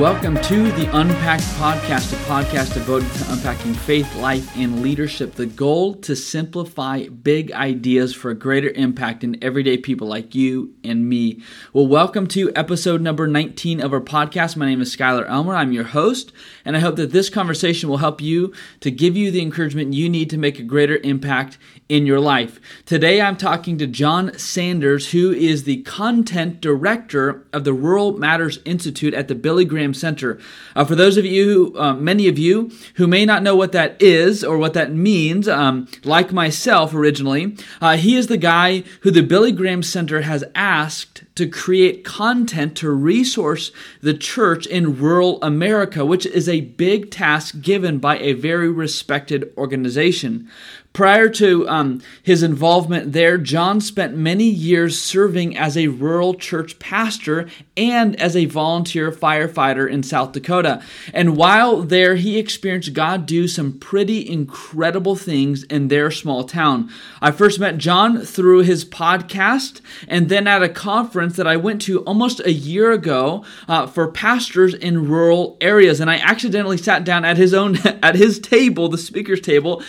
Welcome to the Unpacked Podcast, a podcast devoted to unpacking faith, life, and leadership. The goal to simplify big ideas for a greater impact in everyday people like you and me. Well, welcome to episode number 19 of our podcast. My name is Skylar Elmer. I'm your host, and I hope that this conversation will help you to give you the encouragement you need to make a greater impact in your life. Today, I'm talking to John Sanders, who is the content director of the Rural Matters Institute at the Billy Graham Center. Uh, for those of you, who, uh, many of you, who may not know what that is or what that means, um, like myself originally, uh, he is the guy who the Billy Graham Center has asked to create content to resource the church in rural America, which is a big task given by a very respected organization. Prior to um, his involvement there, John spent many years serving as a rural church pastor and as a volunteer firefighter in South Dakota. And while there, he experienced God do some pretty incredible things in their small town. I first met John through his podcast and then at a conference that I went to almost a year ago uh, for pastors in rural areas. And I accidentally sat down at his own, at his table, the speaker's table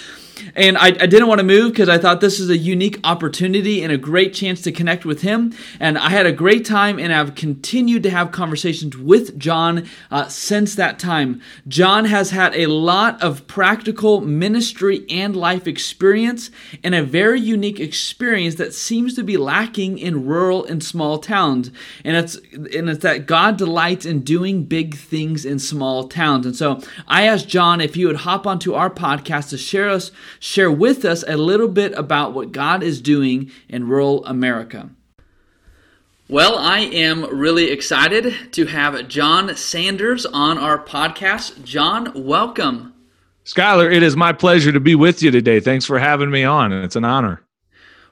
and I, I didn't want to move because I thought this is a unique opportunity and a great chance to connect with him. And I had a great time, and I've continued to have conversations with John uh, since that time. John has had a lot of practical ministry and life experience, and a very unique experience that seems to be lacking in rural and small towns. And it's and it's that God delights in doing big things in small towns. And so I asked John if he would hop onto our podcast to share us share with us a little bit about what God is doing in rural America. Well, I am really excited to have John Sanders on our podcast. John, welcome. Skylar, it is my pleasure to be with you today. Thanks for having me on. It's an honor.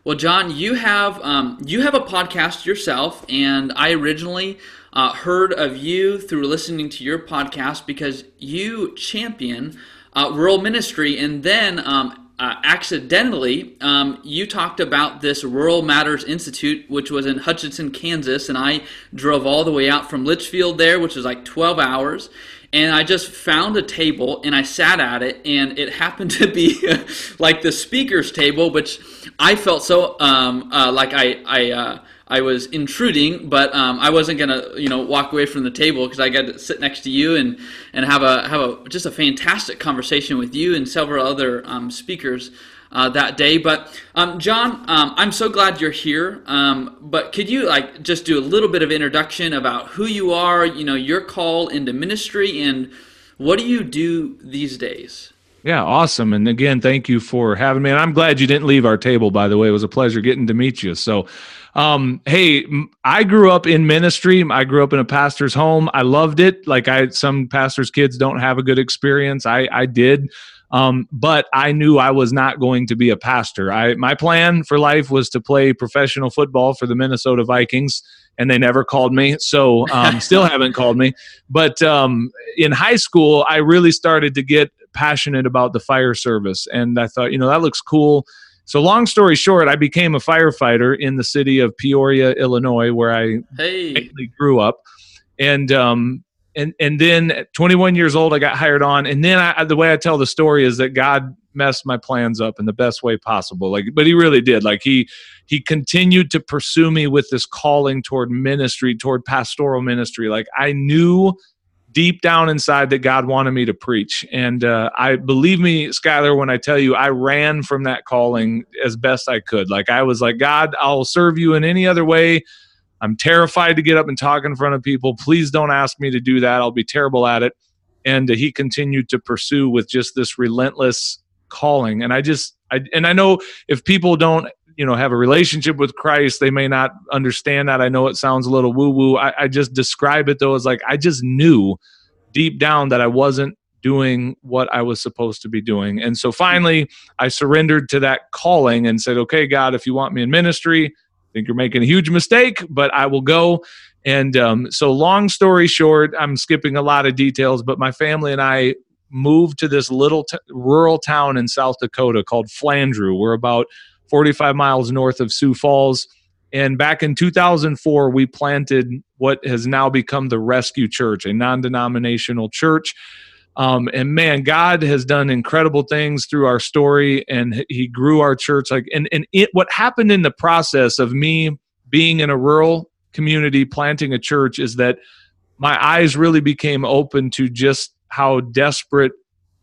Well, John, you have um, you have a podcast yourself, and I originally uh, heard of you through listening to your podcast because you champion uh, rural ministry, and then um, uh, accidentally, um, you talked about this Rural Matters Institute, which was in Hutchinson, Kansas, and I drove all the way out from Litchfield there, which was like 12 hours. And I just found a table and I sat at it, and it happened to be like the speaker's table, which I felt so um, uh, like I, I uh, I was intruding, but um, I wasn't gonna, you know, walk away from the table because I got to sit next to you and and have a have a just a fantastic conversation with you and several other um, speakers. Uh, that day. But um, John, um, I'm so glad you're here. Um, but could you like just do a little bit of introduction about who you are? You know, your call into ministry and what do you do these days? Yeah, awesome. And again, thank you for having me. And I'm glad you didn't leave our table. By the way, it was a pleasure getting to meet you. So um, hey, I grew up in ministry. I grew up in a pastor's home. I loved it. Like I, some pastors' kids don't have a good experience. I, I did. Um, but I knew I was not going to be a pastor. I, my plan for life was to play professional football for the Minnesota Vikings, and they never called me. So, um, still haven't called me. But um, in high school, I really started to get passionate about the fire service, and I thought, you know, that looks cool. So, long story short, I became a firefighter in the city of Peoria, Illinois, where I hey. grew up. And um, and and then at 21 years old, I got hired on. And then I, the way I tell the story is that God messed my plans up in the best way possible. Like, but He really did. Like He He continued to pursue me with this calling toward ministry, toward pastoral ministry. Like I knew deep down inside that God wanted me to preach. And uh, I believe me, Skylar, when I tell you, I ran from that calling as best I could. Like I was like, God, I'll serve you in any other way. I'm terrified to get up and talk in front of people. Please don't ask me to do that. I'll be terrible at it. And uh, he continued to pursue with just this relentless calling. And I just, I, and I know if people don't you know have a relationship with christ they may not understand that. I know it sounds a little woo woo I, I, just describe it though as like i just knew deep down that i wasn't doing what i was supposed to be doing. And so finally i surrendered to that calling and said okay god if you want me in ministry i think you're making a huge mistake but i will go. And um, so long story short i'm skipping a lot of details but my family and i moved to this little t- rural town in south dakota called flandreau. We're about 45 miles north of Sioux Falls. And back in 2004, we planted what has now become the Rescue Church, a non denominational church. Um, and man, God has done incredible things through our story, and He grew our church. Like, and and it, what happened in the process of me being in a rural community planting a church is that my eyes really became open to just how desperate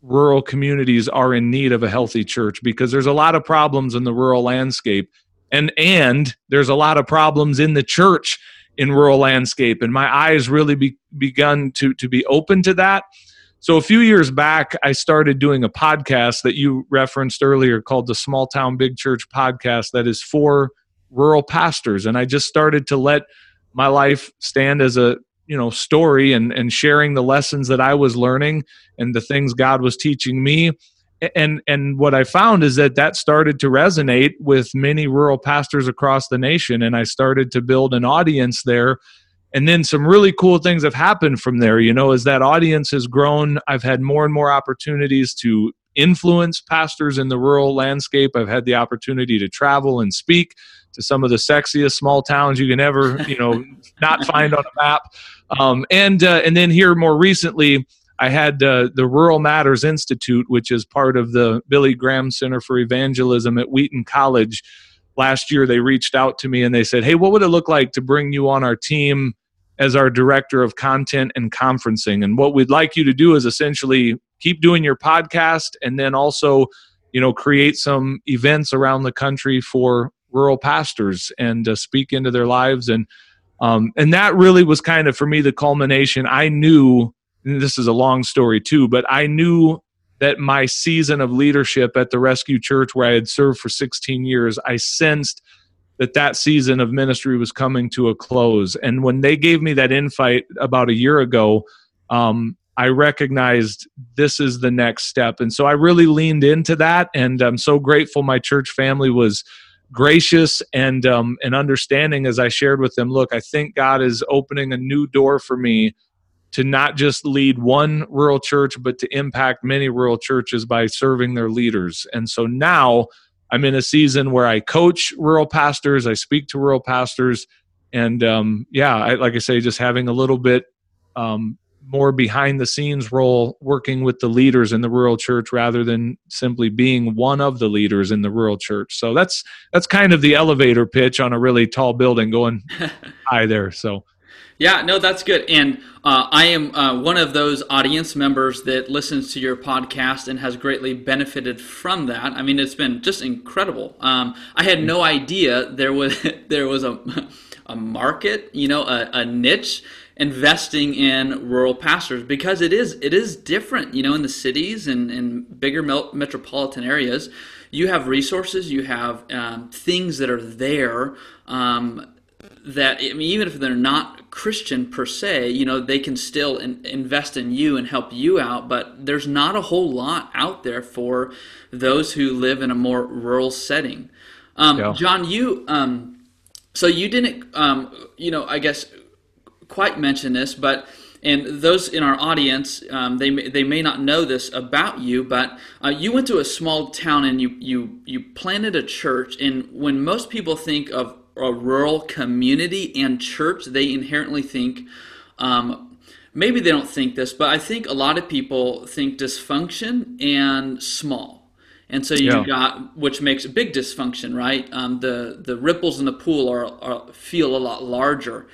rural communities are in need of a healthy church because there's a lot of problems in the rural landscape. And and there's a lot of problems in the church in rural landscape. And my eyes really be, begun to to be open to that. So a few years back i started doing a podcast that you referenced earlier called the small town big church podcast that is for rural pastors. And i just started to let my life stand as a you know story and and sharing the lessons that i was learning and the things god was teaching me. And and what i found is that that started to resonate with many rural pastors across the nation and i started to build an audience there. And then some really cool things have happened from there you know as that audience has grown i've had more and more opportunities to influence pastors in the rural landscape. I've had the opportunity to travel and speak to some of the sexiest small towns you can ever you know not find on a map um, and uh, and then here more recently I had uh, the Rural Matters Institute, which is part of the Billy Graham Center for Evangelism at Wheaton College. Last year, they reached out to me and they said, Hey, what would it look like to bring you on our team as our director of content and conferencing? And what we'd like you to do is essentially keep doing your podcast and then also, you know, create some events around the country for rural pastors and uh, speak into their lives. And um, and that really was kind of for me the culmination. I knew this is a long story too, but I knew that my season of leadership at the Rescue Church, where I had served for 16 years, I sensed that that season of ministry was coming to a close. And when they gave me that invite about a year ago, um, I recognized this is the next step. And so I really leaned into that. And I'm so grateful my church family was gracious and um, and understanding as I shared with them. Look, I think God is opening a new door for me to not just lead one rural church, but to impact many rural churches by serving their leaders. And so now I'm in a season where I coach rural pastors, I speak to rural pastors, and um, yeah, I, like I say, just having a little bit um, more behind the scenes role working with the leaders in the rural church rather than simply being one of the leaders in the rural church so that's that's kind of the elevator pitch on a really tall building going high there so yeah, no, that's good. And uh, I am uh, one of those audience members that listens to your podcast and has greatly benefited from that. I mean, it's been just incredible. Um, I had no idea there was there was a a market, you know, a, a niche investing in rural pastors because it is it is different, you know, in the cities and in bigger metropolitan areas. You have resources, you have um, things that are there. Um, that I mean, even if they're not Christian per se, you know, they can still in, invest in you and help you out. But there's not a whole lot out there for those who live in a more rural setting. Um, yeah. John, you um, so you didn't, um, you know, I guess quite mention this, but and those in our audience, um, they may, they may not know this about you, but uh, you went to a small town and you you you planted a church. And when most people think of a rural community and church, they inherently think, um, maybe they don't think this, but I think a lot of people think dysfunction and small. And so you yeah. got, which makes a big dysfunction, right? Um, the the ripples in the pool are, are feel a lot larger,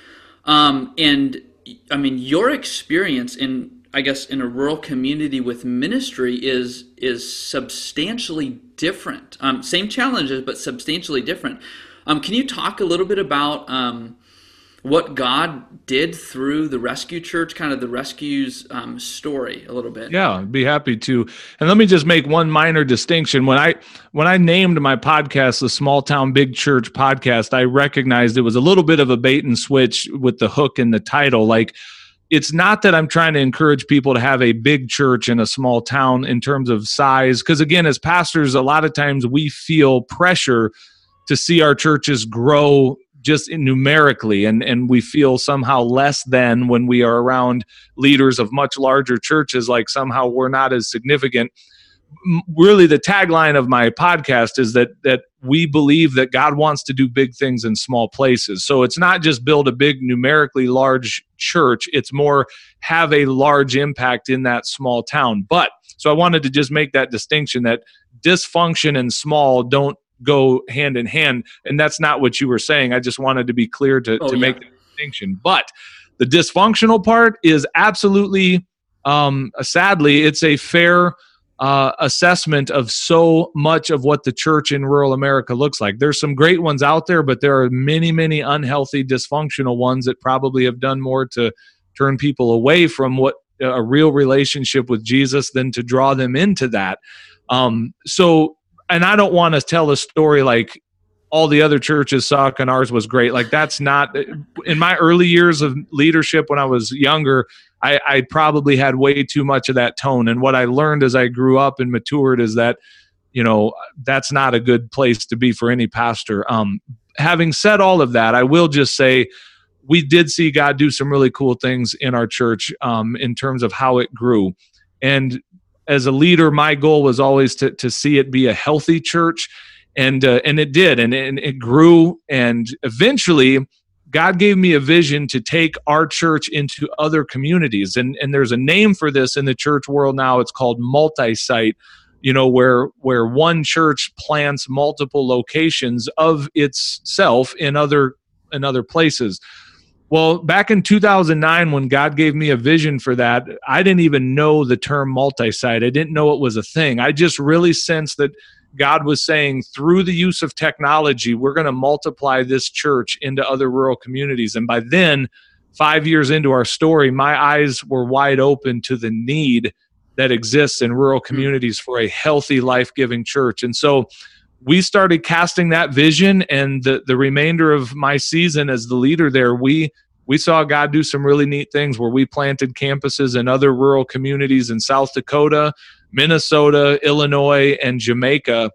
um, and I mean your experience in I guess in a rural community with ministry is is substantially different. Um, same challenges, but substantially different. Um, can you talk a little bit about um, what God did through the Rescue Church, kind of the rescue's um, story, a little bit? Yeah, I'd be happy to. And let me just make one minor distinction. When I when I named my podcast the Small Town Big Church podcast, I recognized it was a little bit of a bait and switch with the hook in the title, like it's not that I'm trying to encourage people to have a big church in a small town in terms of size. Because again, as pastors, a lot of times we feel pressure to see our churches grow just numerically and and we feel somehow less than when we are around leaders of much larger churches like somehow we're not as significant really the tagline of my podcast is that that we believe that God wants to do big things in small places. So it's not just build a big numerically large church, it's more have a large impact in that small town. But so I wanted to just make that distinction that dysfunction and small don't go hand in hand and that's not what you were saying. I just wanted to be clear to oh, to yeah. make the distinction. But the dysfunctional part is absolutely um sadly it's a fair uh, assessment of so much of what the church in rural America looks like. There's some great ones out there, but there are many, many unhealthy, dysfunctional ones that probably have done more to turn people away from what a real relationship with Jesus than to draw them into that. Um, so, and I don't want to tell a story like all the other churches suck and ours was great. Like that's not in my early years of leadership when I was younger. I, I probably had way too much of that tone. And what I learned as I grew up and matured is that, you know, that's not a good place to be for any pastor. Um, having said all of that, I will just say we did see God do some really cool things in our church um, in terms of how it grew. And as a leader, my goal was always to, to see it be a healthy church. And, uh, and it did. And, and it grew. And eventually, God gave me a vision to take our church into other communities. And, and there's a name for this in the church world now. It's called multi site, you know, where, where one church plants multiple locations of itself in other, in other places. Well, back in 2009, when God gave me a vision for that, I didn't even know the term multi site. I didn't know it was a thing. I just really sensed that God was saying through the use of technology, we're going to multiply this church into other rural communities. And by then, five years into our story, my eyes were wide open to the need that exists in rural hmm. communities for a healthy, life giving church. And so we started casting that vision. And the, the remainder of my season as the leader there, we we saw God do some really neat things where we planted campuses in other rural communities in South Dakota, Minnesota, Illinois, and Jamaica.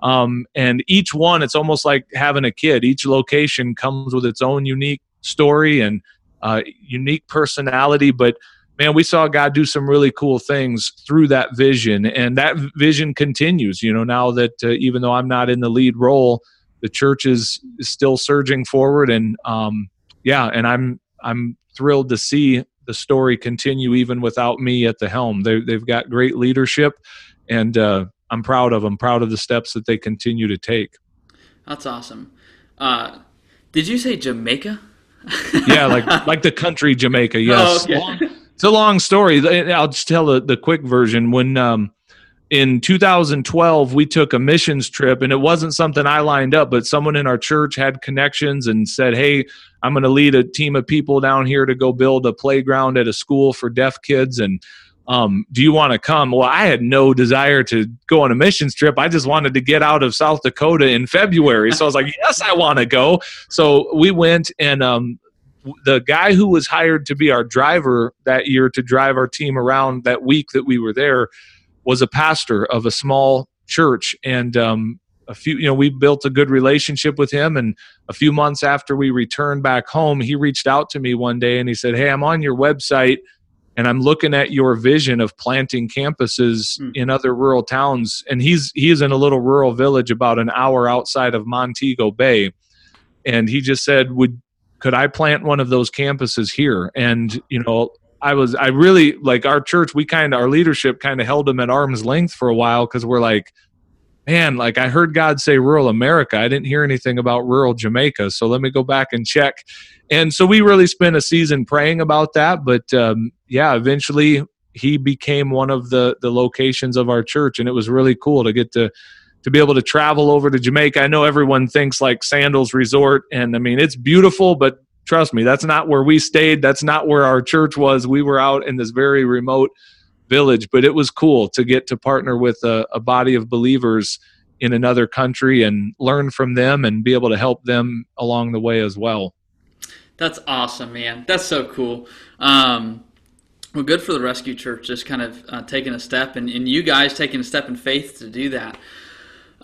Um, and each one, it's almost like having a kid. Each location comes with its own unique story and uh, unique personality. But man, we saw God do some really cool things through that vision, and that vision continues. You know, now that uh, even though I'm not in the lead role, the church is, is still surging forward, and um, yeah, and I'm I'm thrilled to see the story continue even without me at the helm. They, they've got great leadership, and uh, I'm proud of them. Proud of the steps that they continue to take. That's awesome. Uh, did you say Jamaica? yeah, like like the country Jamaica. Yes. Oh, okay. It's a long story. I'll just tell the, the quick version. When um, in 2012 we took a missions trip and it wasn't something i lined up but someone in our church had connections and said hey i'm going to lead a team of people down here to go build a playground at a school for deaf kids and um, do you want to come well i had no desire to go on a missions trip i just wanted to get out of south dakota in february so i was like yes i want to go so we went and um, the guy who was hired to be our driver that year to drive our team around that week that we were there was a pastor of a small church. And um, a few you know we built a good relationship with him. And a few months after we returned back home he reached out to me one day and he said hey i'm on your website and i'm looking at your vision of planting campuses mm. in other rural towns. And he's he's in a little rural village about an hour outside of montego bay. And he just said would could i plant one of those campuses here and you know I was I really like our church. We kind of our leadership kind of held them at arm's length for a while because we're like, man, like I heard God say rural America. I didn't hear anything about rural Jamaica, so let me go back and check. And so we really spent a season praying about that. But um, yeah, eventually he became one of the the locations of our church, and it was really cool to get to to be able to travel over to Jamaica. I know everyone thinks like Sandals Resort, and I mean it's beautiful, but trust me, that's not where we stayed. That's not where our church was. We were out in this very remote village, but it was cool to get to partner with a, a body of believers in another country and learn from them and be able to help them along the way as well. That's awesome, man. That's so cool. Um, well, good for the Rescue Church, just kind of uh, taking a step, and, and you guys taking a step in faith to do that.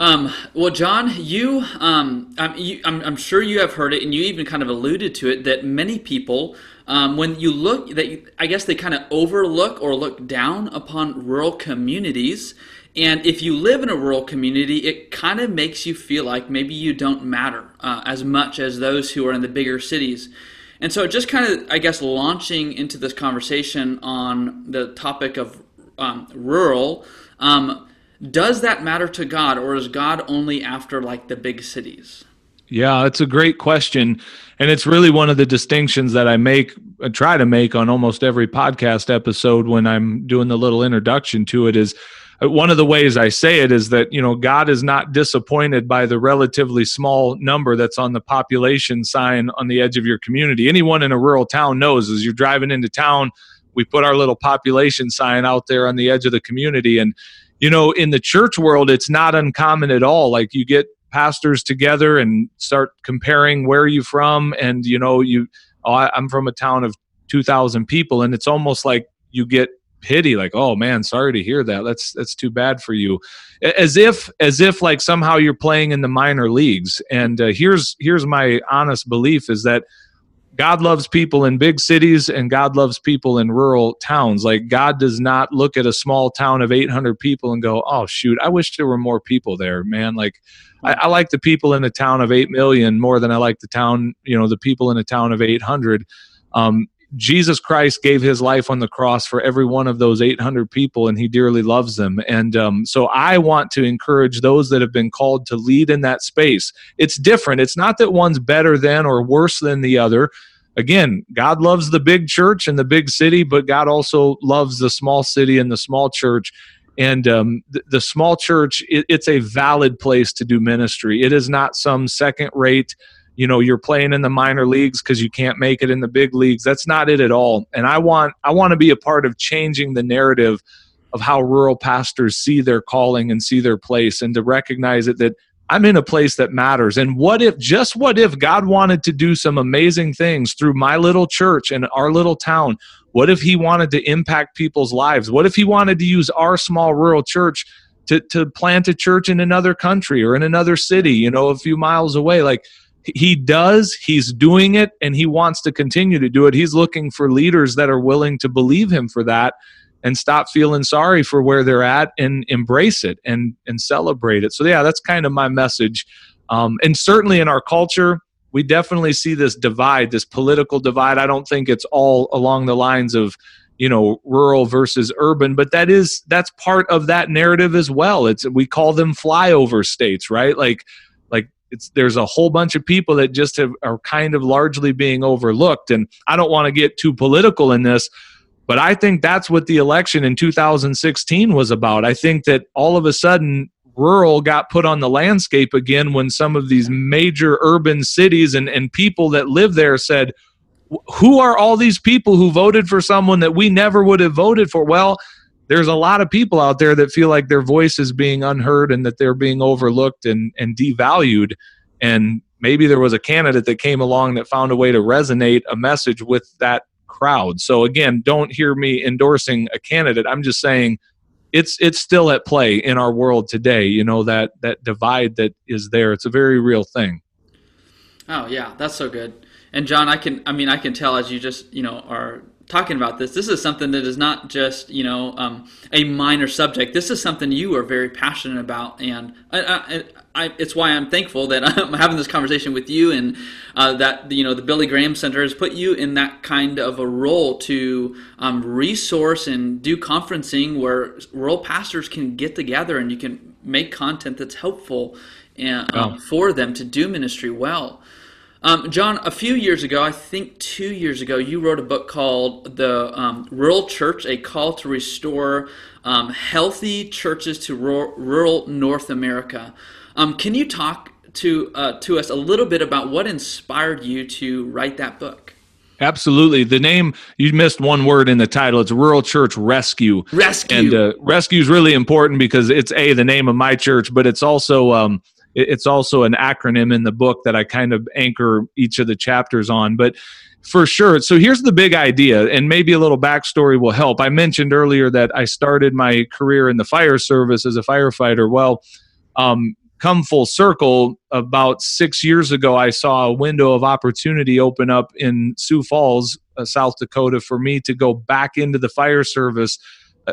Um, well, John, you, um, I'm, you I'm, I'm, sure you have heard it, and you even kind of alluded to it that many people, um, when you look, that you, I guess they kind of overlook or look down upon rural communities. And if you live in a rural community, it kind of makes you feel like maybe you don't matter uh, as much as those who are in the bigger cities. And so, just kind of, I guess, launching into this conversation on the topic of um, rural. Um, does that matter to God, or is God only after like the big cities? Yeah, it's a great question. And it's really one of the distinctions that I make, I try to make on almost every podcast episode when I'm doing the little introduction to it is uh, one of the ways I say it is that, you know, God is not disappointed by the relatively small number that's on the population sign on the edge of your community. Anyone in a rural town knows as you're driving into town, we put our little population sign out there on the edge of the community. And you know, in the church world, it's not uncommon at all. Like you get pastors together and start comparing where you from, and you know, you, oh, I'm from a town of 2,000 people, and it's almost like you get pity like oh man sorry to hear that. That's that's too bad for you. As if as if like somehow you're playing in the minor leagues. And uh, here's here's my honest belief is that God loves people in big cities and God loves people in rural towns. Like, God does not look at a small town of 800 people and go, oh, shoot, I wish there were more people there, man. Like, I, I like the people in a town of 8 million more than I like the town, you know, the people in a town of 800. Um, Jesus Christ gave his life on the cross for every one of those 800 people, and he dearly loves them. And um, so I want to encourage those that have been called to lead in that space. It's different. It's not that one's better than or worse than the other again, God loves the big church and the big city, but God also loves the small city and the small church. And um, the, the, small church, it, it's a valid place to do ministry. It is not some second rate, you know, you're playing in the minor leagues because you can't make it in the big leagues. That's not it at all. And I want, I want to be a part of changing the narrative of how rural pastors see their calling and see their place and to recognize it that I'm in a place that matters. And what if, just what if God wanted to do some amazing things through my little church and our little town? What if He wanted to impact people's lives? What if He wanted to use our small rural church to, to plant a church in another country or in another city, you know, a few miles away? Like, he does, he's doing it, and he wants to continue to do it. He's looking for leaders that are willing to believe him for that and stop feeling sorry for where they're at and embrace it and and celebrate it. So yeah that's kind of my message. Um, and certainly in our culture we definitely see this divide this political divide. I don't think it's all along the lines of you know rural versus urban but that is that's part of that narrative as well. It's we call them flyover states right? Like like it's there's a whole bunch of people that just have, are kind of largely being overlooked. And i don't want to get too political in this but I think that's what the election in 2016 was about. I think that all of a sudden, rural got put on the landscape again when some of these major urban cities and, and people that live there said, Who are all these people who voted for someone that we never would have voted for? Well, there's a lot of people out there that feel like their voice is being unheard and that they're being overlooked and, and devalued. And maybe there was a candidate that came along that found a way to resonate a message with that crowd. So again, don't hear me endorsing a candidate. I'm just saying it's it's still at play in our world today. You know that that divide that is there. It's a very real thing. Oh yeah, that's so good. And John, I can I mean I can tell as you just you know are talking about this. This is something that is not just you know um, a minor subject. This is something you are very passionate about, and I I, I, it's why I'm thankful that I'm having this conversation with you, and uh, that you know the Billy Graham Center has put you in that kind of a role to um, resource and do conferencing where rural pastors can get together and you can make content that's helpful and, um, for them to do ministry well. Um, John, a few years ago, I think two years ago, you wrote a book called The um, Rural Church A Call to Restore um, Healthy Churches to Rural, rural North America. Um, can you talk to, uh, to us a little bit about what inspired you to write that book? Absolutely. The name, you missed one word in the title. It's Rural Church Rescue. Rescue. And uh, rescue is really important because it's A, the name of my church, but it's also um, it's also an acronym in the book that I kind of anchor each of the chapters on. But for sure. So here's the big idea, and maybe a little backstory will help. I mentioned earlier that I started my career in the fire service as a firefighter. Well, um, come full circle about six years ago i saw a window of opportunity open up in sioux falls uh, south dakota for me to go back into the fire service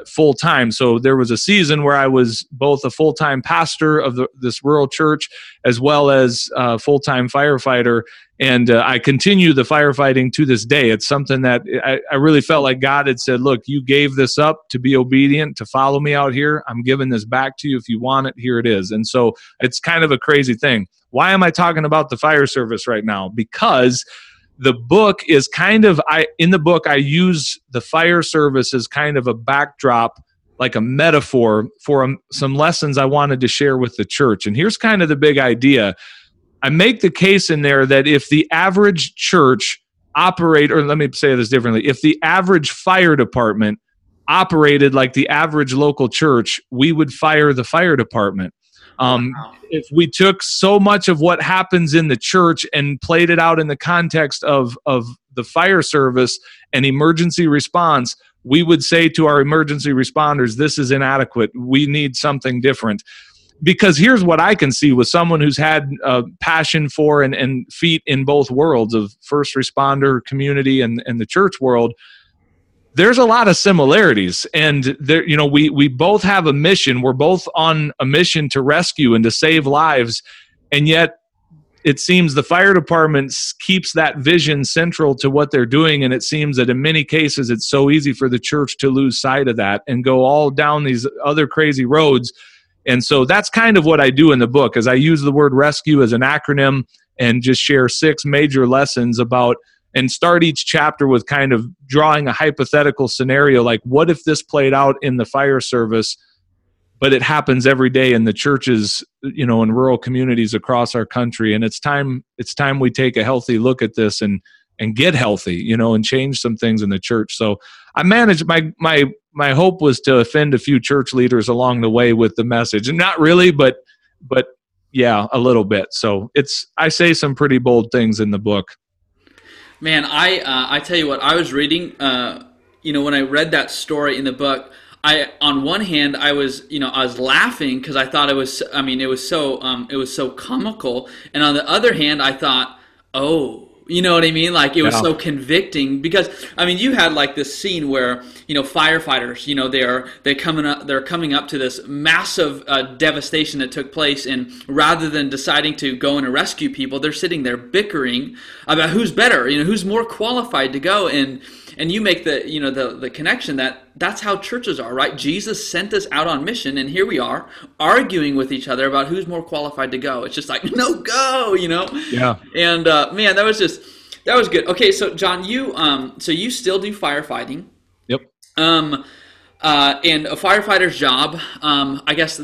full time. So there was a season where I was both a full time pastor of the, this rural church as well as a full time firefighter. And uh, I continue the firefighting to this day. It's something that I, I really felt like God had said, Look, you gave this up to be obedient, to follow me out here. I'm giving this back to you. If you want it, here it is. And so it's kind of a crazy thing. Why am I talking about the fire service right now? Because the book is kind of i in the book i use the fire service as kind of a backdrop like a metaphor for um, some lessons i wanted to share with the church. And here's kind of the big idea. I make the case in there that if the average church operate or let me say this differently if the average fire department operated like the average local church we would fire the fire department um, wow. If we took so much of what happens in the church and played it out in the context of of the fire service and emergency response, we would say to our emergency responders, "This is inadequate. We need something different." Because here's what I can see with someone who's had a passion for and, and feet in both worlds of first responder community and, and the church world there's a lot of similarities. And there you know we we both have a mission. We're both on a mission to rescue and to save lives. And yet it seems the fire department keeps that vision central to what they're doing. And it seems that in many cases it's so easy for the church to lose sight of that and go all down these other crazy roads. And so that's kind of what i do in the book as i use the word rescue as an acronym and just share six major lessons about and start each chapter with kind of drawing a hypothetical scenario like what if this played out in the fire service but it happens every day in the churches you know in rural communities across our country and it's time it's time we take a healthy look at this and and get healthy you know and change some things in the church. So i managed my my my hope was to offend a few church leaders along the way with the message. And not really but but yeah a little bit. So it's i say some pretty bold things in the book Man, I uh, I tell you what, I was reading. Uh, you know, when I read that story in the book, I on one hand I was you know I was laughing because I thought it was I mean it was so um, it was so comical, and on the other hand I thought, oh you know what I mean? Like it was yeah. so convicting because I mean you had like this scene where you know firefighters, you know they're they coming up they're coming up to this massive uh, devastation that took place, and rather than deciding to go and rescue people, they're sitting there bickering about who's better, you know who's more qualified to go and and you make the you know the the connection that that's how churches are right? Jesus sent us out on mission and here we are arguing with each other about who's more qualified to go. It's just like no go you know? Yeah. And uh, man that was just that was good. Okay so john you um so you still do firefighting. Yep. Um uh and a firefighter's job um i guess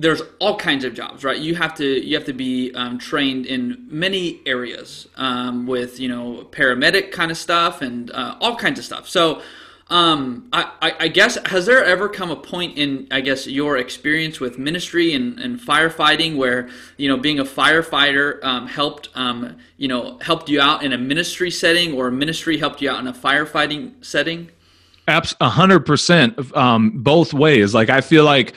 there's all kinds of jobs, right? You have to you have to be um, trained in many areas um, with you know paramedic kind of stuff and uh, all kinds of stuff. So um, I, I, I, guess has there ever come a point in I guess your experience with ministry and, and firefighting where you know being a firefighter um, helped um, you know helped you out in a ministry setting or ministry helped you out in a firefighting setting? Abs- hundred percent, um, both ways. Like I feel like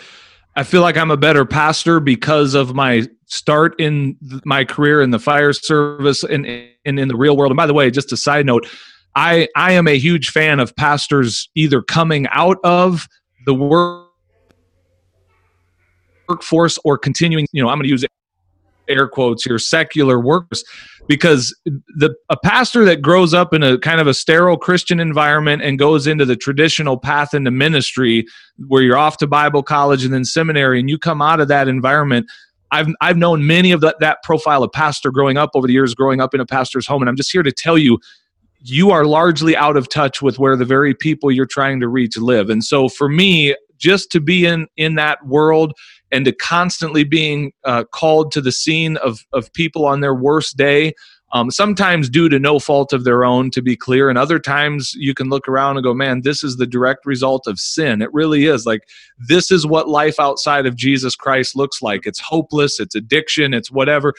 I feel like I'm a better pastor because of my start in my career in the fire service and, and in the real world. And by the way, just a side note, I, I am a huge fan of pastors either coming out of the work workforce or continuing, you know, I'm going to use air quotes here, secular workers because the a pastor that grows up in a kind of a sterile Christian environment and goes into the traditional path into ministry where you're off to Bible college and then seminary and you come out of that environment I've, I've known many of that, that profile of pastor growing up over the years, growing up in a pastor's home. And I'm just here to tell you, you are largely out of touch with where the very people you're trying to reach live. And so for me, just to be in, in that world and to constantly being uh, called to the scene of, of people on their worst day um, sometimes due to no fault of their own to be clear and other times you can look around and go man this is the direct result of sin. It really is. Like this is what life outside of jesus christ looks like. It's hopeless it's addiction it's whatever.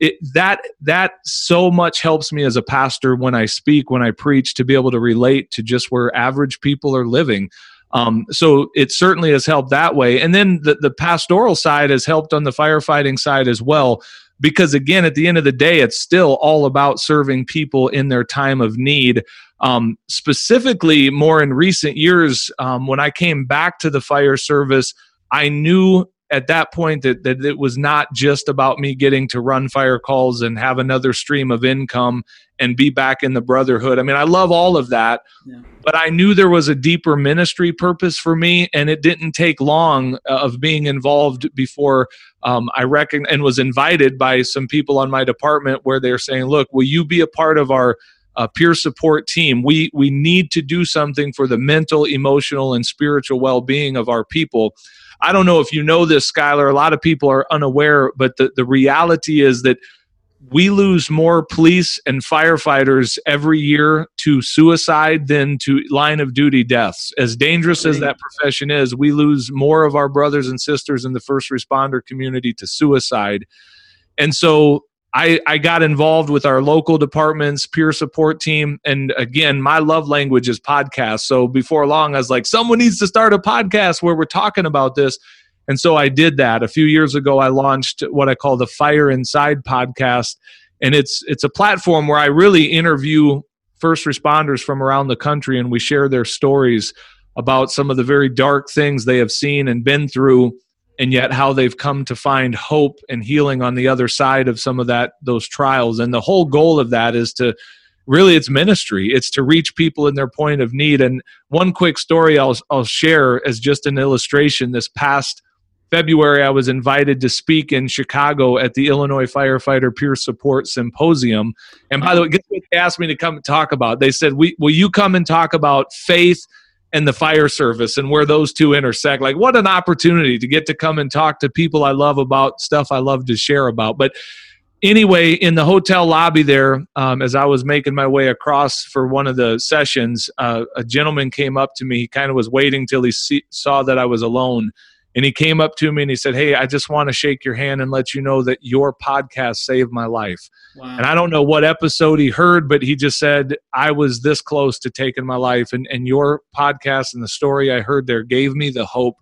It, that that so much helps me as a pastor when i speak when i preach to be able to relate to just where average people are living Um, so it certainly has helped that way. And then the, the pastoral side has helped on the firefighting side as well. Because again, at the end of the day, it's still all about serving people in their time of need. Um, specifically, more in recent years, um, when I came back to the fire service, I knew at that point that, that it was not just about me getting to run fire calls and have another stream of income and be back in the brotherhood. I mean, I love all of that, yeah. but I knew there was a deeper ministry purpose for me, and it didn't take long uh, of being involved before um, I reckon and was invited by some people on my department where they're saying, "Look, will you be a part of our?" Uh, peer support team. We we need to do something for the mental, emotional, and spiritual well-being of our people. I don't know if you know this, Skylar. A lot of people are unaware, but the, the reality is that we lose more police and firefighters every year to suicide than to line of duty deaths. As dangerous as that profession is, we lose more of our brothers and sisters in the first responder community to suicide. And so I, I got involved with our local department's peer support team. And again, my love language is podcasts. So before long, I was like, someone needs to start a podcast where we're talking about this. And so I did that. A few years ago, I launched what I call the Fire Inside podcast. And it's it's a platform where I really interview first responders from around the country and we share their stories about some of the very dark things they have seen and been through and yet how they've come to find hope and healing on the other side of some of that those trials. And the whole goal of that is to really it's ministry. It's to reach people in their point of need. And one quick story I'll, I'll share as just an illustration. This past february i was invited to speak in chicago at the illinois firefighter peer support symposium. And by the way guess what they asked me to come and talk about? They said we, will you come and talk about faith and the fire service and where those two intersect. Like, what an opportunity to get to come and talk to people I love about stuff I love to share about. But anyway, in the hotel lobby there, um, as I was making my way across for one of the sessions, uh, a gentleman came up to me. He kind of was waiting till he see, saw that I was alone. And he came up to me and he said, Hey, I just want to shake your hand and let you know that your podcast saved my life. Wow. And I don't know what episode he heard, but he just said, I was this close to taking my life. And, and your podcast and the story I heard there gave me the hope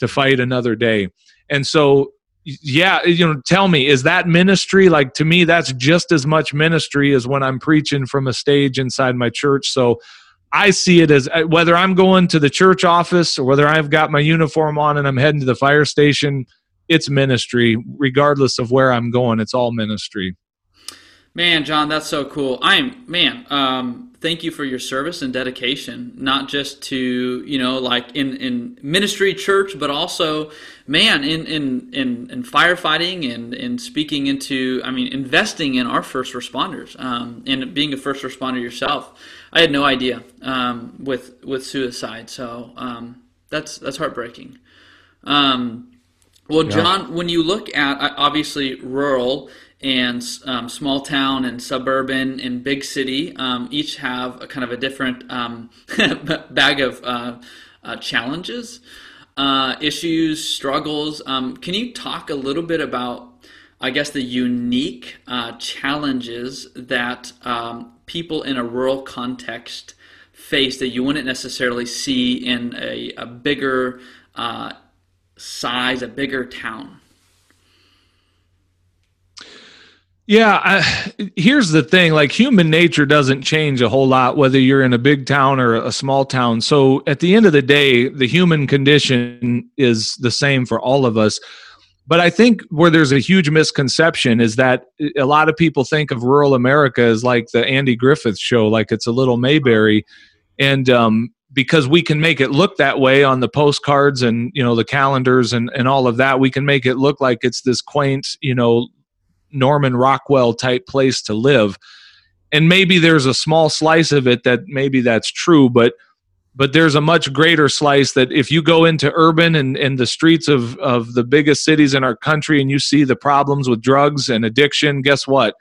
to fight another day. And so, yeah, you know, tell me, is that ministry? Like to me, that's just as much ministry as when I'm preaching from a stage inside my church. So, I see it as uh, whether I'm going to the church office or whether I've got my uniform on and I'm heading to the fire station, it's ministry, regardless of where I'm going. It's all ministry. Man, John, that's so cool. I'm man. Um, thank you for your service and dedication, not just to you know like in in ministry, church, but also, man, in in in, in firefighting and in speaking into. I mean, investing in our first responders um, and being a first responder yourself. I had no idea um, with with suicide. So um, that's that's heartbreaking. Um, well, John, when you look at uh, obviously rural and um, small town and suburban and big city, um, each have a kind of a different um, bag of uh, uh, challenges, uh, issues, struggles. can you talk a little bit about I guess the unique uh, challenges that um, people in a rural context face that you wouldn't necessarily see in a, a bigger uh, size, a bigger town. Yeah, I, here's the thing like human nature doesn't change a whole lot whether you're in a big town or a small town. So at the end of the day, the human condition is the same for all of us. But I think where there's a huge misconception is that a lot of people think of rural America as like the Andy Griffith show, like it's a little Mayberry. And um, because we can make it look that way on the postcards and, you know, the calendars and, and all of that, we can make it look like it's this quaint, you know, Norman Rockwell type place to live. And maybe there's a small slice of it that maybe that's true, but – but there's a much greater slice that if you go into urban and, and the streets of, of the biggest cities in our country and you see the problems with drugs and addiction, guess what?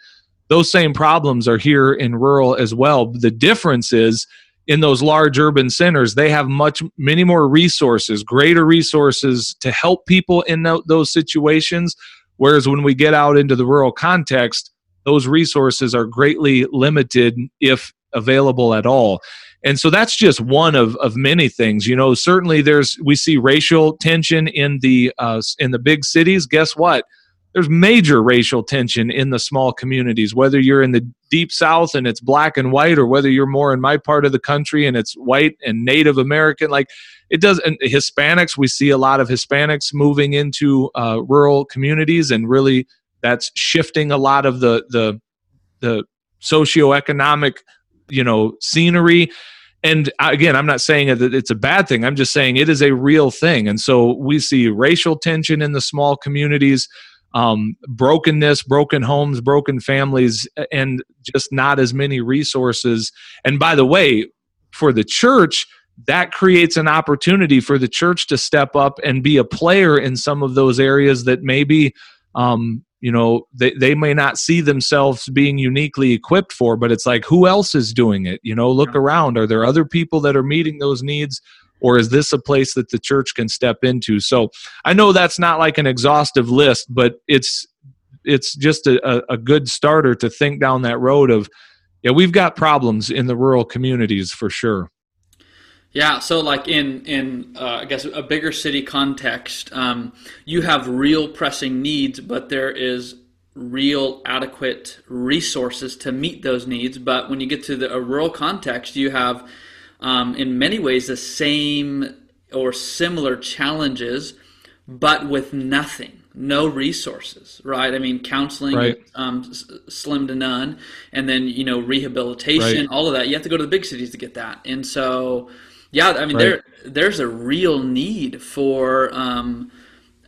Those same problems are here in rural as well. The difference is in those large urban centers, they have much, many more resources, greater resources to help people in those situations. Whereas when we get out into the rural context, those resources are greatly limited if available at all. and so that's just one of, of many things you know. Certainly there's we see racial tension in the uh, in the big cities. Guess what? There's major racial tension in the small communities whether you're in the deep south and it's black and white or whether you're more in my part of the country and it's white and native american like it does and hispanics we see a lot of hispanics moving into uh, rural communities and really that's shifting a lot of the the the socioeconomic you know scenery. And again i'm not saying that it's a bad thing. I'm just saying it is a real thing. And so we see racial tension in the small communities um, brokenness broken homes broken families and just not as many resources. And by the way for the church that creates an opportunity for the church to step up and be a player in some of those areas that maybe um, you know they, they may not see themselves being uniquely equipped for but it's like who else is doing it? You know look around. Are there other people that are meeting those needs or is this a place that the church can step into? So i know that's not like an exhaustive list but it's it's just a, a good starter to think down that road of yeah we've got problems in the rural communities for sure yeah, so like in in uh, I guess a bigger city context, um, you have real pressing needs, but there is real adequate resources to meet those needs. But when you get to the, a rural context, you have um, in many ways the same or similar challenges, but with nothing, no resources, right? I mean, counseling, right. um, slim to none, and then you know rehabilitation, right. all of that. You have to go to the big cities to get that, and so yeah, I mean right. there there's a real need for um,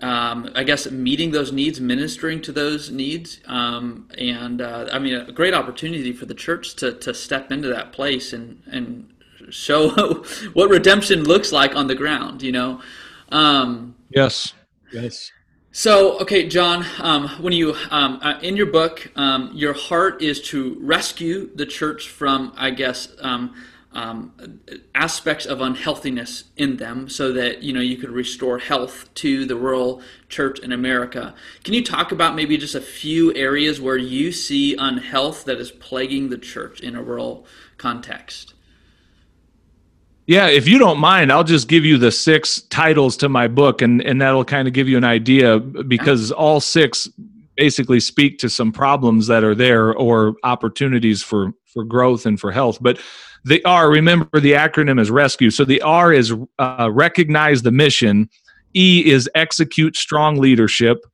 um, I guess meeting those needs, ministering to those needs, um, and uh, I mean a great opportunity for the church to to step into that place and and show what redemption looks like on the ground. You know. Um, yes. Yes. So, okay, John, um, when you um, uh, in your book, um, your heart is to rescue the church from, I guess, um, aspects of unhealthiness in them so that you know you could restore health to the rural church in America. Can you talk about maybe just a few areas where you see unhealth that is plaguing the church in a rural context? Yeah, if you don't mind, I'll just give you the six titles to my book and and that'll kind of give you an idea because all six basically speak to some problems that are there or opportunities for for growth and for health. But the R, remember the acronym is rescue. So the R is uh, recognize the mission. E is execute strong leadership.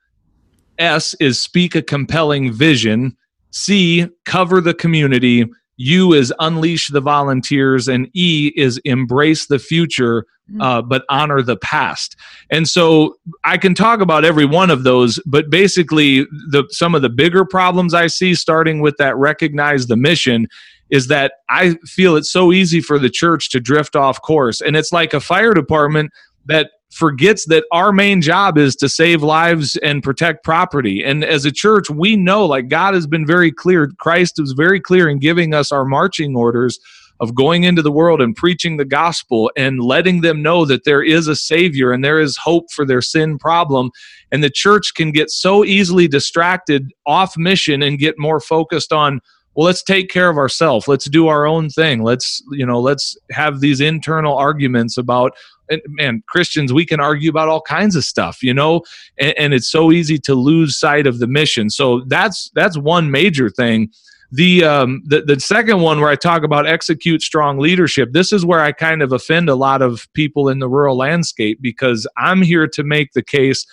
S is speak a compelling vision. C, cover the community. U is unleash the volunteers. And E is embrace the future, mm. uh, but honor the past. And so I can talk about every one of those, but basically, the, some of the bigger problems I see, starting with that recognize the mission, is that I feel it's so easy for the church to drift off course. And it's like a fire department that forgets that our main job is to save lives and protect property. And as a church, we know like God has been very clear. Christ was very clear in giving us our marching orders of going into the world and preaching the gospel and letting them know that there is a savior and there is hope for their sin problem. And the church can get so easily distracted off mission and get more focused on well let's take care of ourselves let's do our own thing let's you know let's have these internal arguments about and man christians we can argue about all kinds of stuff you know? And, and it's so easy to lose sight of the mission. So that's that's one major thing. The, um, the the second one where I talk about execute strong leadership, this is where I kind of offend a lot of people in the rural landscape because I'm here to make the case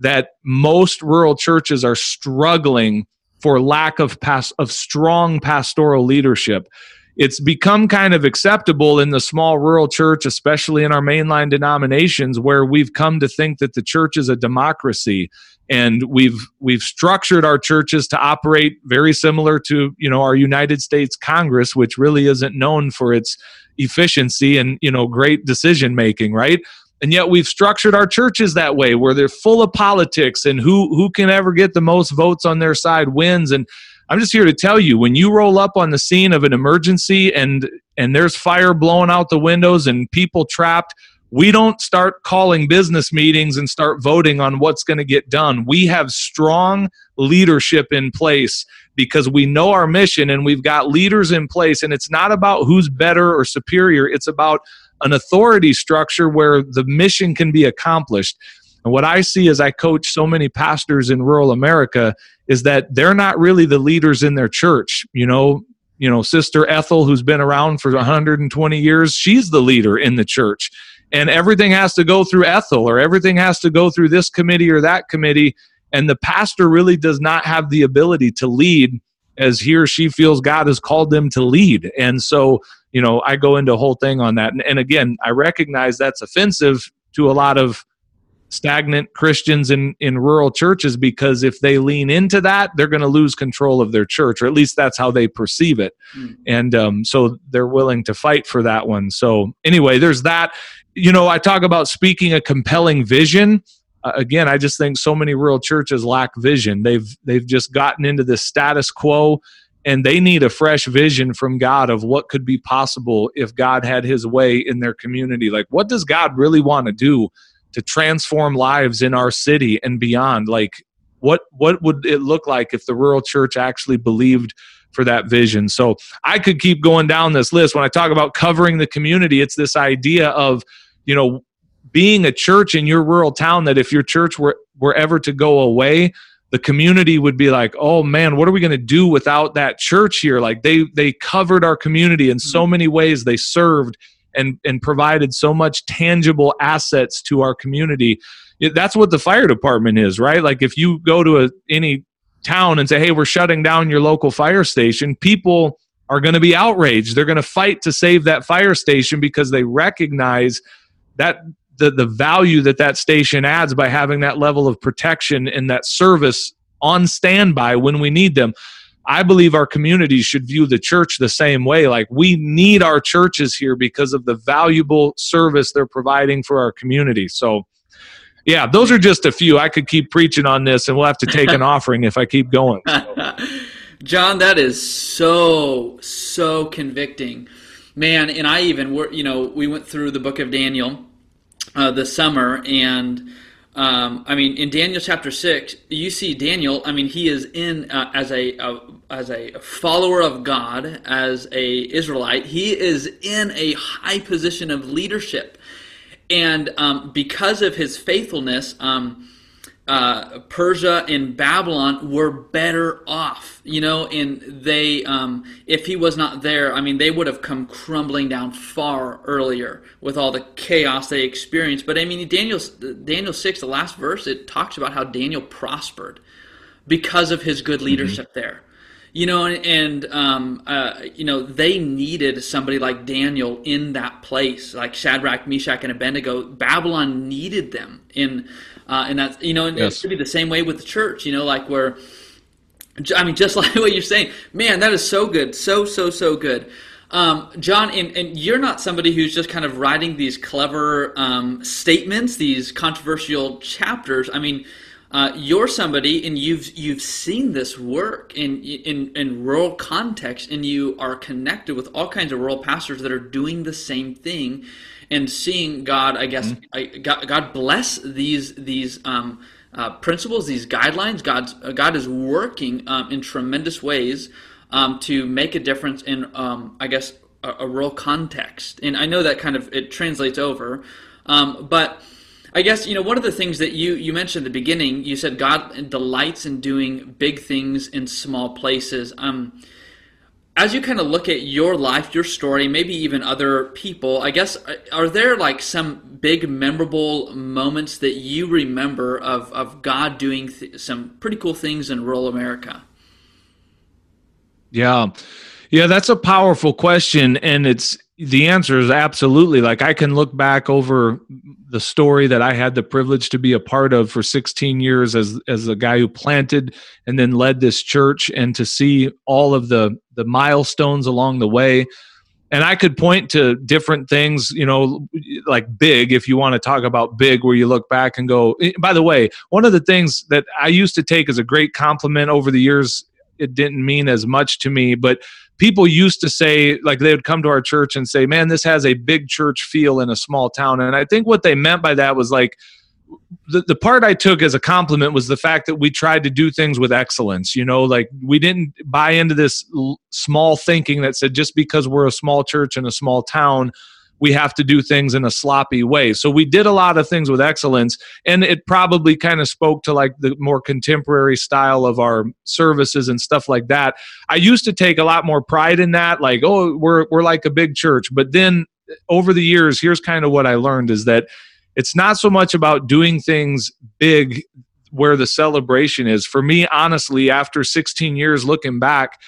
that most rural churches are struggling for lack of pas- of strong pastoral leadership. It's become kind of acceptable in the small rural church, especially in our mainline denominations, where we've come to think that the church is a democracy, and we've we've structured our churches to operate very similar to you know our United States Congress, which really isn't known for its efficiency and you know great decision making, right? and yet we've structured our churches that way where they're full of politics and who who can ever get the most votes on their side wins and i'm just here to tell you when you roll up on the scene of an emergency and and there's fire blowing out the windows and people trapped we don't start calling business meetings and start voting on what's going to get done. We have strong leadership in place because we know our mission and we've got leaders in place. And it's not about who's better or superior, it's about an authority structure where the mission can be accomplished. And what I see as I coach so many pastors in rural America is that they're not really the leaders in their church. You know, you know, Sister Ethel, who's been around for 120 years, she's the leader in the church. And everything has to go through Ethel, or everything has to go through this committee or that committee. And the pastor really does not have the ability to lead as he or she feels God has called them to lead. And so, you know, I go into a whole thing on that. And, and again, I recognize that's offensive to a lot of stagnant Christians in, in rural churches because if they lean into that, they're going to lose control of their church, or at least that's how they perceive it. Mm. And um, so they're willing to fight for that one. So, anyway, there's that. You know, I talk about speaking a compelling vision. Uh, again, I just think so many rural churches lack vision. They've they've just gotten into this status quo and they need a fresh vision from God of what could be possible if God had his way in their community. Like what does God really want to do to transform lives in our city and beyond. Like what what would it look like if the rural church actually believed for that vision? So i could keep going down this list. When i talk about covering the community it's this idea of you know being a church in your rural town that if your church were, were ever to go away the community would be like oh man what are we going to do without that church here? Like they they covered our community in so mm-hmm. many ways. They served and and provided so much tangible assets to our community that's what the fire department is right? Like if you go to a, any town and say hey we're shutting down your local fire station people are going to be outraged. They're going to fight to save that fire station because they recognize that the, the value that that station adds by having that level of protection and that service on standby when we need them I believe our communities should view the church the same way. Like we need our churches here because of the valuable service they're providing for our community. So, yeah, those are just a few. I could keep preaching on this, and we'll have to take an offering if I keep going. So. John, that is so so convicting, man. And I even, were, you know, we went through the book of Daniel uh, this summer, and um, I mean, in Daniel chapter six, you see Daniel. I mean, he is in uh, as a, a, as a follower of God, as a Israelite. He is in a high position of leadership, and um, because of his faithfulness, um, uh, Persia and Babylon were better off, you know, and they, um, if he was not there, I mean, they would have come crumbling down far earlier with all the chaos they experienced. But I mean, Daniel, Daniel 6, the last verse, it talks about how Daniel prospered because of his good mm-hmm. leadership mm-hmm. there. You know, and, and um, uh, you know, they needed somebody like Daniel in that place, like Shadrach, Meshach, and Abednego. Babylon needed them in uh, and that's you know, and yes. it should be the same way with the church. You know, like where, I mean, just like what you're saying, man, that is so good, so so so good. Um, John, and, and, you're not somebody who's just kind of writing these clever um, statements, these controversial chapters. I mean, uh, you're somebody, and you've you've seen this work in, in in rural context, and you are connected with all kinds of rural pastors that are doing the same thing and seeing God, I guess, mm-hmm. I, God, God, bless these these um, uh, principles, these guidelines. God's uh, God is working um, in tremendous ways um, to make a difference in, um, I guess, a, a, real context. And I know that kind of it translates over, um, but. I guess you know one of the things that you you mentioned at the beginning. You said God delights in doing big things in small places. Um, as you kind of look at your life, your story, maybe even other people, I guess, uh, are there like some big memorable moments that you remember of, of God doing th- some pretty cool things in rural America? Yeah. Yeah, that's a powerful question. And it's the answer is absolutely. Like I can look back over the story that I had the privilege to be a part of for 16 years as as a guy who planted and then led this church and to see all of the the milestones along the way. And I could point to different things, you know, like big, if you want to talk about big, where you look back and go, eh, by the way, one of the things that I used to take as a great compliment over the years it didn't mean as much to me but people used to say like they would come to our church and say man this has a big church feel in a small town and i think what they meant by that was like the, the part I took as a compliment was the fact that we tried to do things with excellence. You know, like we didn't buy into this l- small thinking that said just because we're a small church in a small town, we have to do things in a sloppy way. So we did a lot of things with excellence, and it probably kind of spoke to like the more contemporary style of our services and stuff like that. I used to take a lot more pride in that, like, oh, we're we're like a big church. But then over the years, here's kind of what I learned is that it's not so much about doing things big where the celebration is. For me, honestly, after 16 years looking back,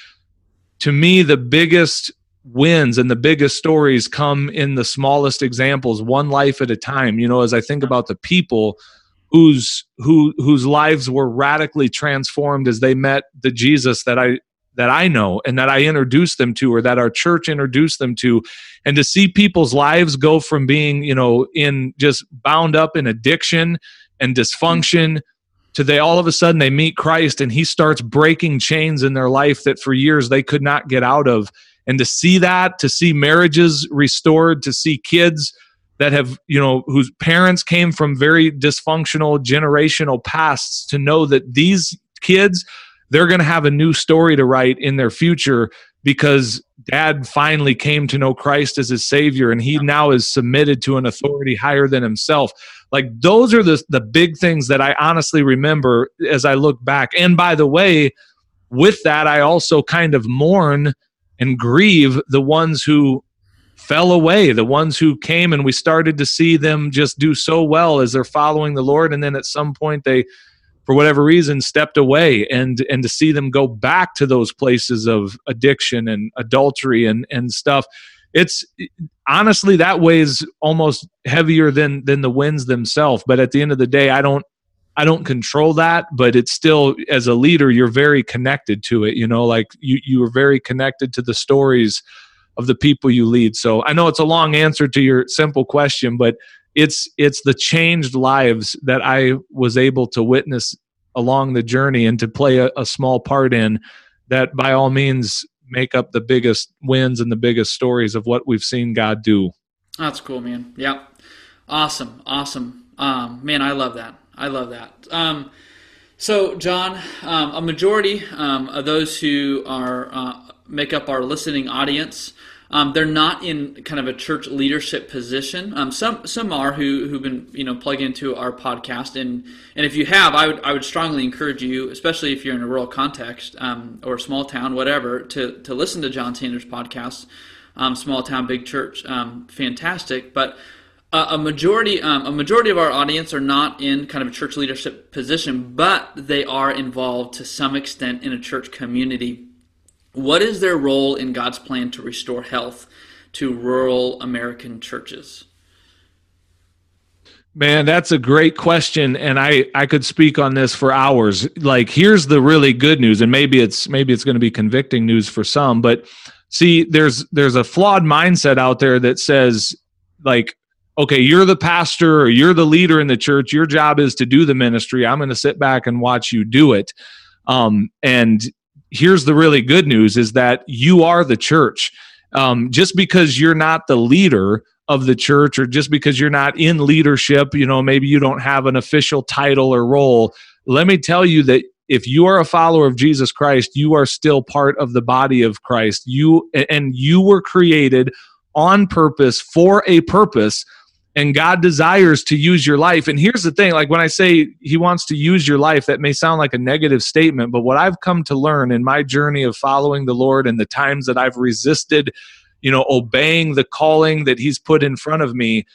to me, the biggest wins and the biggest stories come in the smallest examples one life at a time. You know as i think about the people whose who whose lives were radically transformed as they met the jesus that i that i know and that i introduced them to or that our church introduced them to. And to see people's lives go from being you know in just bound up in addiction and dysfunction to they all of a sudden they meet christ and he starts breaking chains in their life that for years they could not get out of and to see that to see marriages restored to see kids that have you know whose parents came from very dysfunctional generational pasts to know that these kids they're going to have a new story to write in their future because dad finally came to know Christ as his savior and he now is submitted to an authority higher than himself. Like those are the the big things that I honestly remember as I look back. And by the way with that I also kind of mourn and grieve the ones who fell away, the ones who came and we started to see them just do so well as they're following the Lord. And then at some point they, for whatever reason, stepped away and and to see them go back to those places of addiction and adultery and and stuff. It's honestly that weighs almost heavier than than the wins themselves. But at the end of the day, I don't I don't control that, but it's still as a leader, you're very connected to it. You know, like you you are very connected to the stories of the people you lead. So I know it's a long answer to your simple question, but it's it's the changed lives that I was able to witness along the journey and to play a, a small part in that by all means make up the biggest wins and the biggest stories of what we've seen God do. That's cool, man. Yeah. Awesome. Awesome. Um, man, I love that. I love that. Um, so, John, um, a majority um, of those who are uh, make up our listening audience, um, they're not in kind of a church leadership position. Um, some some are who who've been you know plugged into our podcast, and and if you have, I would I would strongly encourage you, especially if you're in a rural context um, or a small town, whatever, to to listen to John Sanders' podcast. small town, big church, fantastic, but uh, a majority um, a majority of our audience are not in kind of a church leadership position, but they are involved to some extent in a church community. What is their role in God's plan to restore health to rural American churches? Man, that's a great question and I I could speak on this for hours. Like here's the really good news and maybe it's maybe it's going to be convicting news for some, but see there's there's a flawed mindset out there that says like okay, you're the pastor or you're the leader in the church. Your job is to do the ministry. I'm going to sit back and watch you do it. Um, and here's the really good news is that you are the church. Um, just because you're not the leader of the church or just because you're not in leadership, you know, maybe you don't have an official title or role. Let me tell you that if you are a follower of Jesus Christ, you are still part of the body of Christ. You and you were created on purpose for a purpose and God desires to use your life. And here's the thing like when I say He wants to use your life, that may sound like a negative statement, but what I've come to learn in my journey of following the Lord and the times that I've resisted, you know, obeying the calling that He's put in front of me.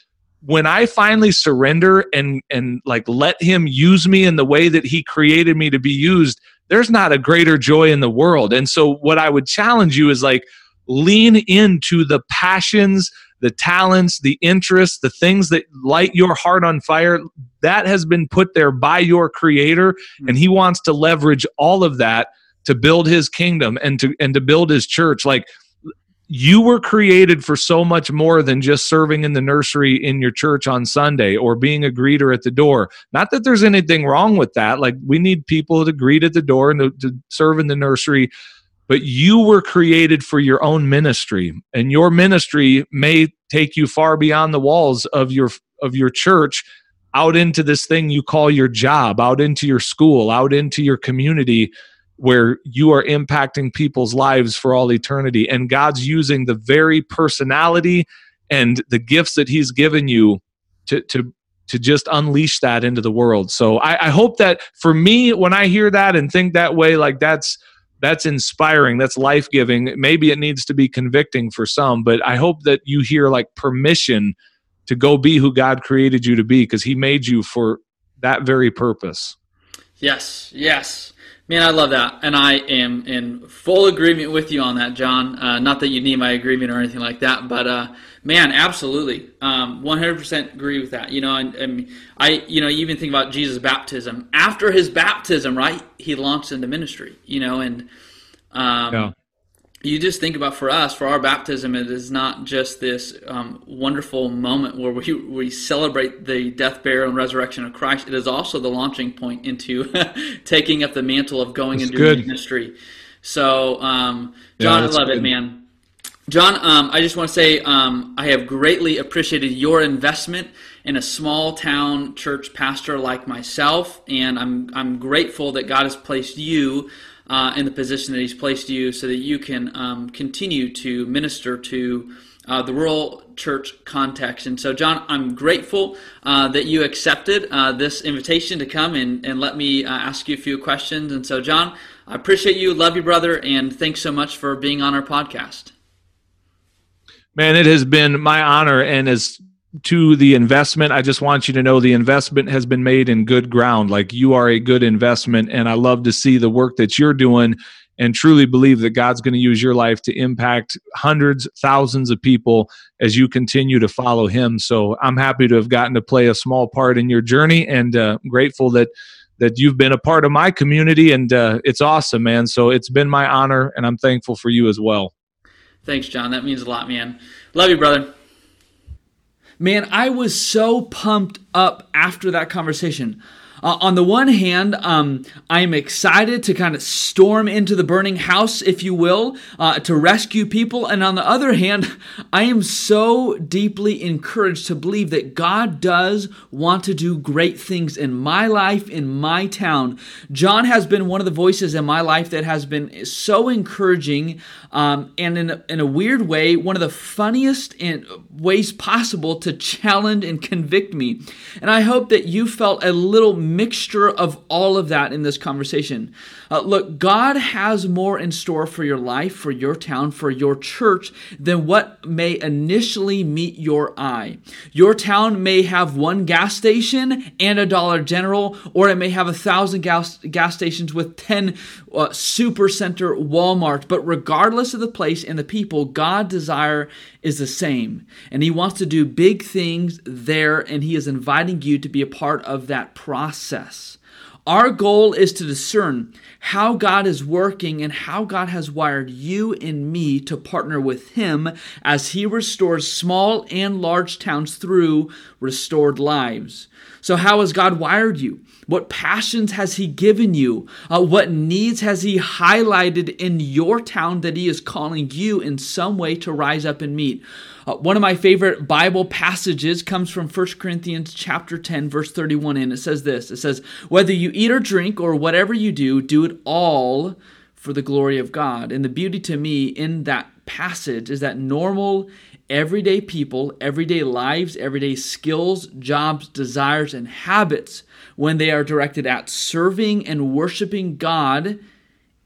When I finally surrender and and like let him use me in the way that he created me to be used, there's not a greater joy in the world. And so what I would challenge you is like lean into the passions, the talents, the interests, the things that light your heart on fire, that has been put there by your creator. Hmm. And he wants to leverage all of that to build his kingdom and to and to build his church. Like you were created for so much more than just serving in the nursery in your church on Sunday or being a greeter at the door. Not that there's anything wrong with that. Like we need people to greet at the door and to, to serve in the nursery but you were created for your own ministry and your ministry may take you far beyond the walls of your of your church out into this thing you call your job out into your school out into your community where you are impacting people's lives for all eternity. And god's using the very personality and the gifts that he's given you to to to just unleash that into the world. So I, I hope that for me when i hear that and think that way like that's that's inspiring that's life-giving. Maybe it needs to be convicting for some but i hope that you hear like permission to go be who god created you to be because he made you for that very purpose. Yes yes man i love that. And i am in full agreement with you on that john. Uh, not that you need my agreement or anything like that but uh, man absolutely. Um, 100% agree with that. You know and, and i you know even think about jesus baptism. After his baptism right he launched into ministry you know and um, yeah. You just think about for us for our baptism it is not just this um, wonderful moment where we, we celebrate the death burial and resurrection of christ it is also the launching point into taking up the mantle of going that's into good. ministry so um, john yeah, i love good. it man John, um, I just want to say um, I have greatly appreciated your investment in a small town church pastor like myself, and I'm I'm grateful that God has placed you uh, in the position that He's placed you, so that you can um, continue to minister to uh, the rural church context. And so, John, I'm grateful uh, that you accepted uh, this invitation to come and, and let me uh, ask you a few questions. And so, John, I appreciate you, love you, brother, and thanks so much for being on our podcast. Man, it has been my honor. And as to the investment, I just want you to know the investment has been made in good ground. Like you are a good investment. And I love to see the work that you're doing and truly believe that God's going to use your life to impact hundreds, thousands of people as you continue to follow Him. So I'm happy to have gotten to play a small part in your journey and uh, grateful that that you've been a part of my community and uh, it's awesome man so it's been my honor and i'm thankful for you as well Thanks, John. That means a lot, man. Love you, brother. Man, I was so pumped up after that conversation. Uh, on the one hand, um, I'm excited to kind of storm into the burning house, if you will, uh, to rescue people. And on the other hand, I am so deeply encouraged to believe that God does want to do great things in my life, in my town. John has been one of the voices in my life that has been so encouraging um, and, in a, in a weird way, one of the funniest ways possible to challenge and convict me. And I hope that you felt a little mixture of all of that in this conversation. Uh, look, God has more in store for your life, for your town, for your church than what may initially meet your eye. Your town may have one gas station and a Dollar General, or it may have a thousand gas, gas stations with 10 uh, super center Walmart. But regardless of the place and the people, God's desire is the same. And He wants to do big things there, and He is inviting you to be a part of that process. Our goal is to discern how God is working and how God has wired you and me to partner with Him as He restores small and large towns through restored lives. So, how has God wired you? What passions has He given you? Uh, what needs has He highlighted in your town that He is calling you in some way to rise up and meet? Uh, one of my favorite Bible passages comes from 1 Corinthians chapter 10 verse 31 and it says this. It says, "Whether you eat or drink or whatever you do, do it all for the glory of God." And the beauty to me in that passage is that normal everyday people, everyday lives, everyday skills, jobs, desires and habits when they are directed at serving and worshiping God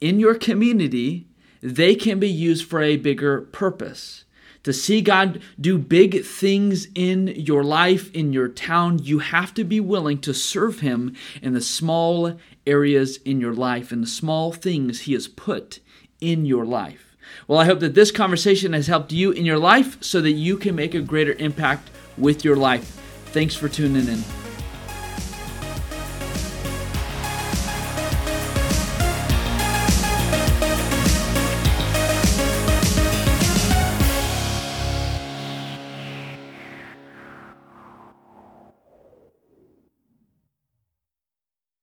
in your community, they can be used for a bigger purpose to see God do big things in your life, in your town, you have to be willing to serve Him in the small areas in your life, in the small things He has put in your life. Well, I hope that this conversation has helped you in your life so that you can make a greater impact with your life. Thanks for tuning in.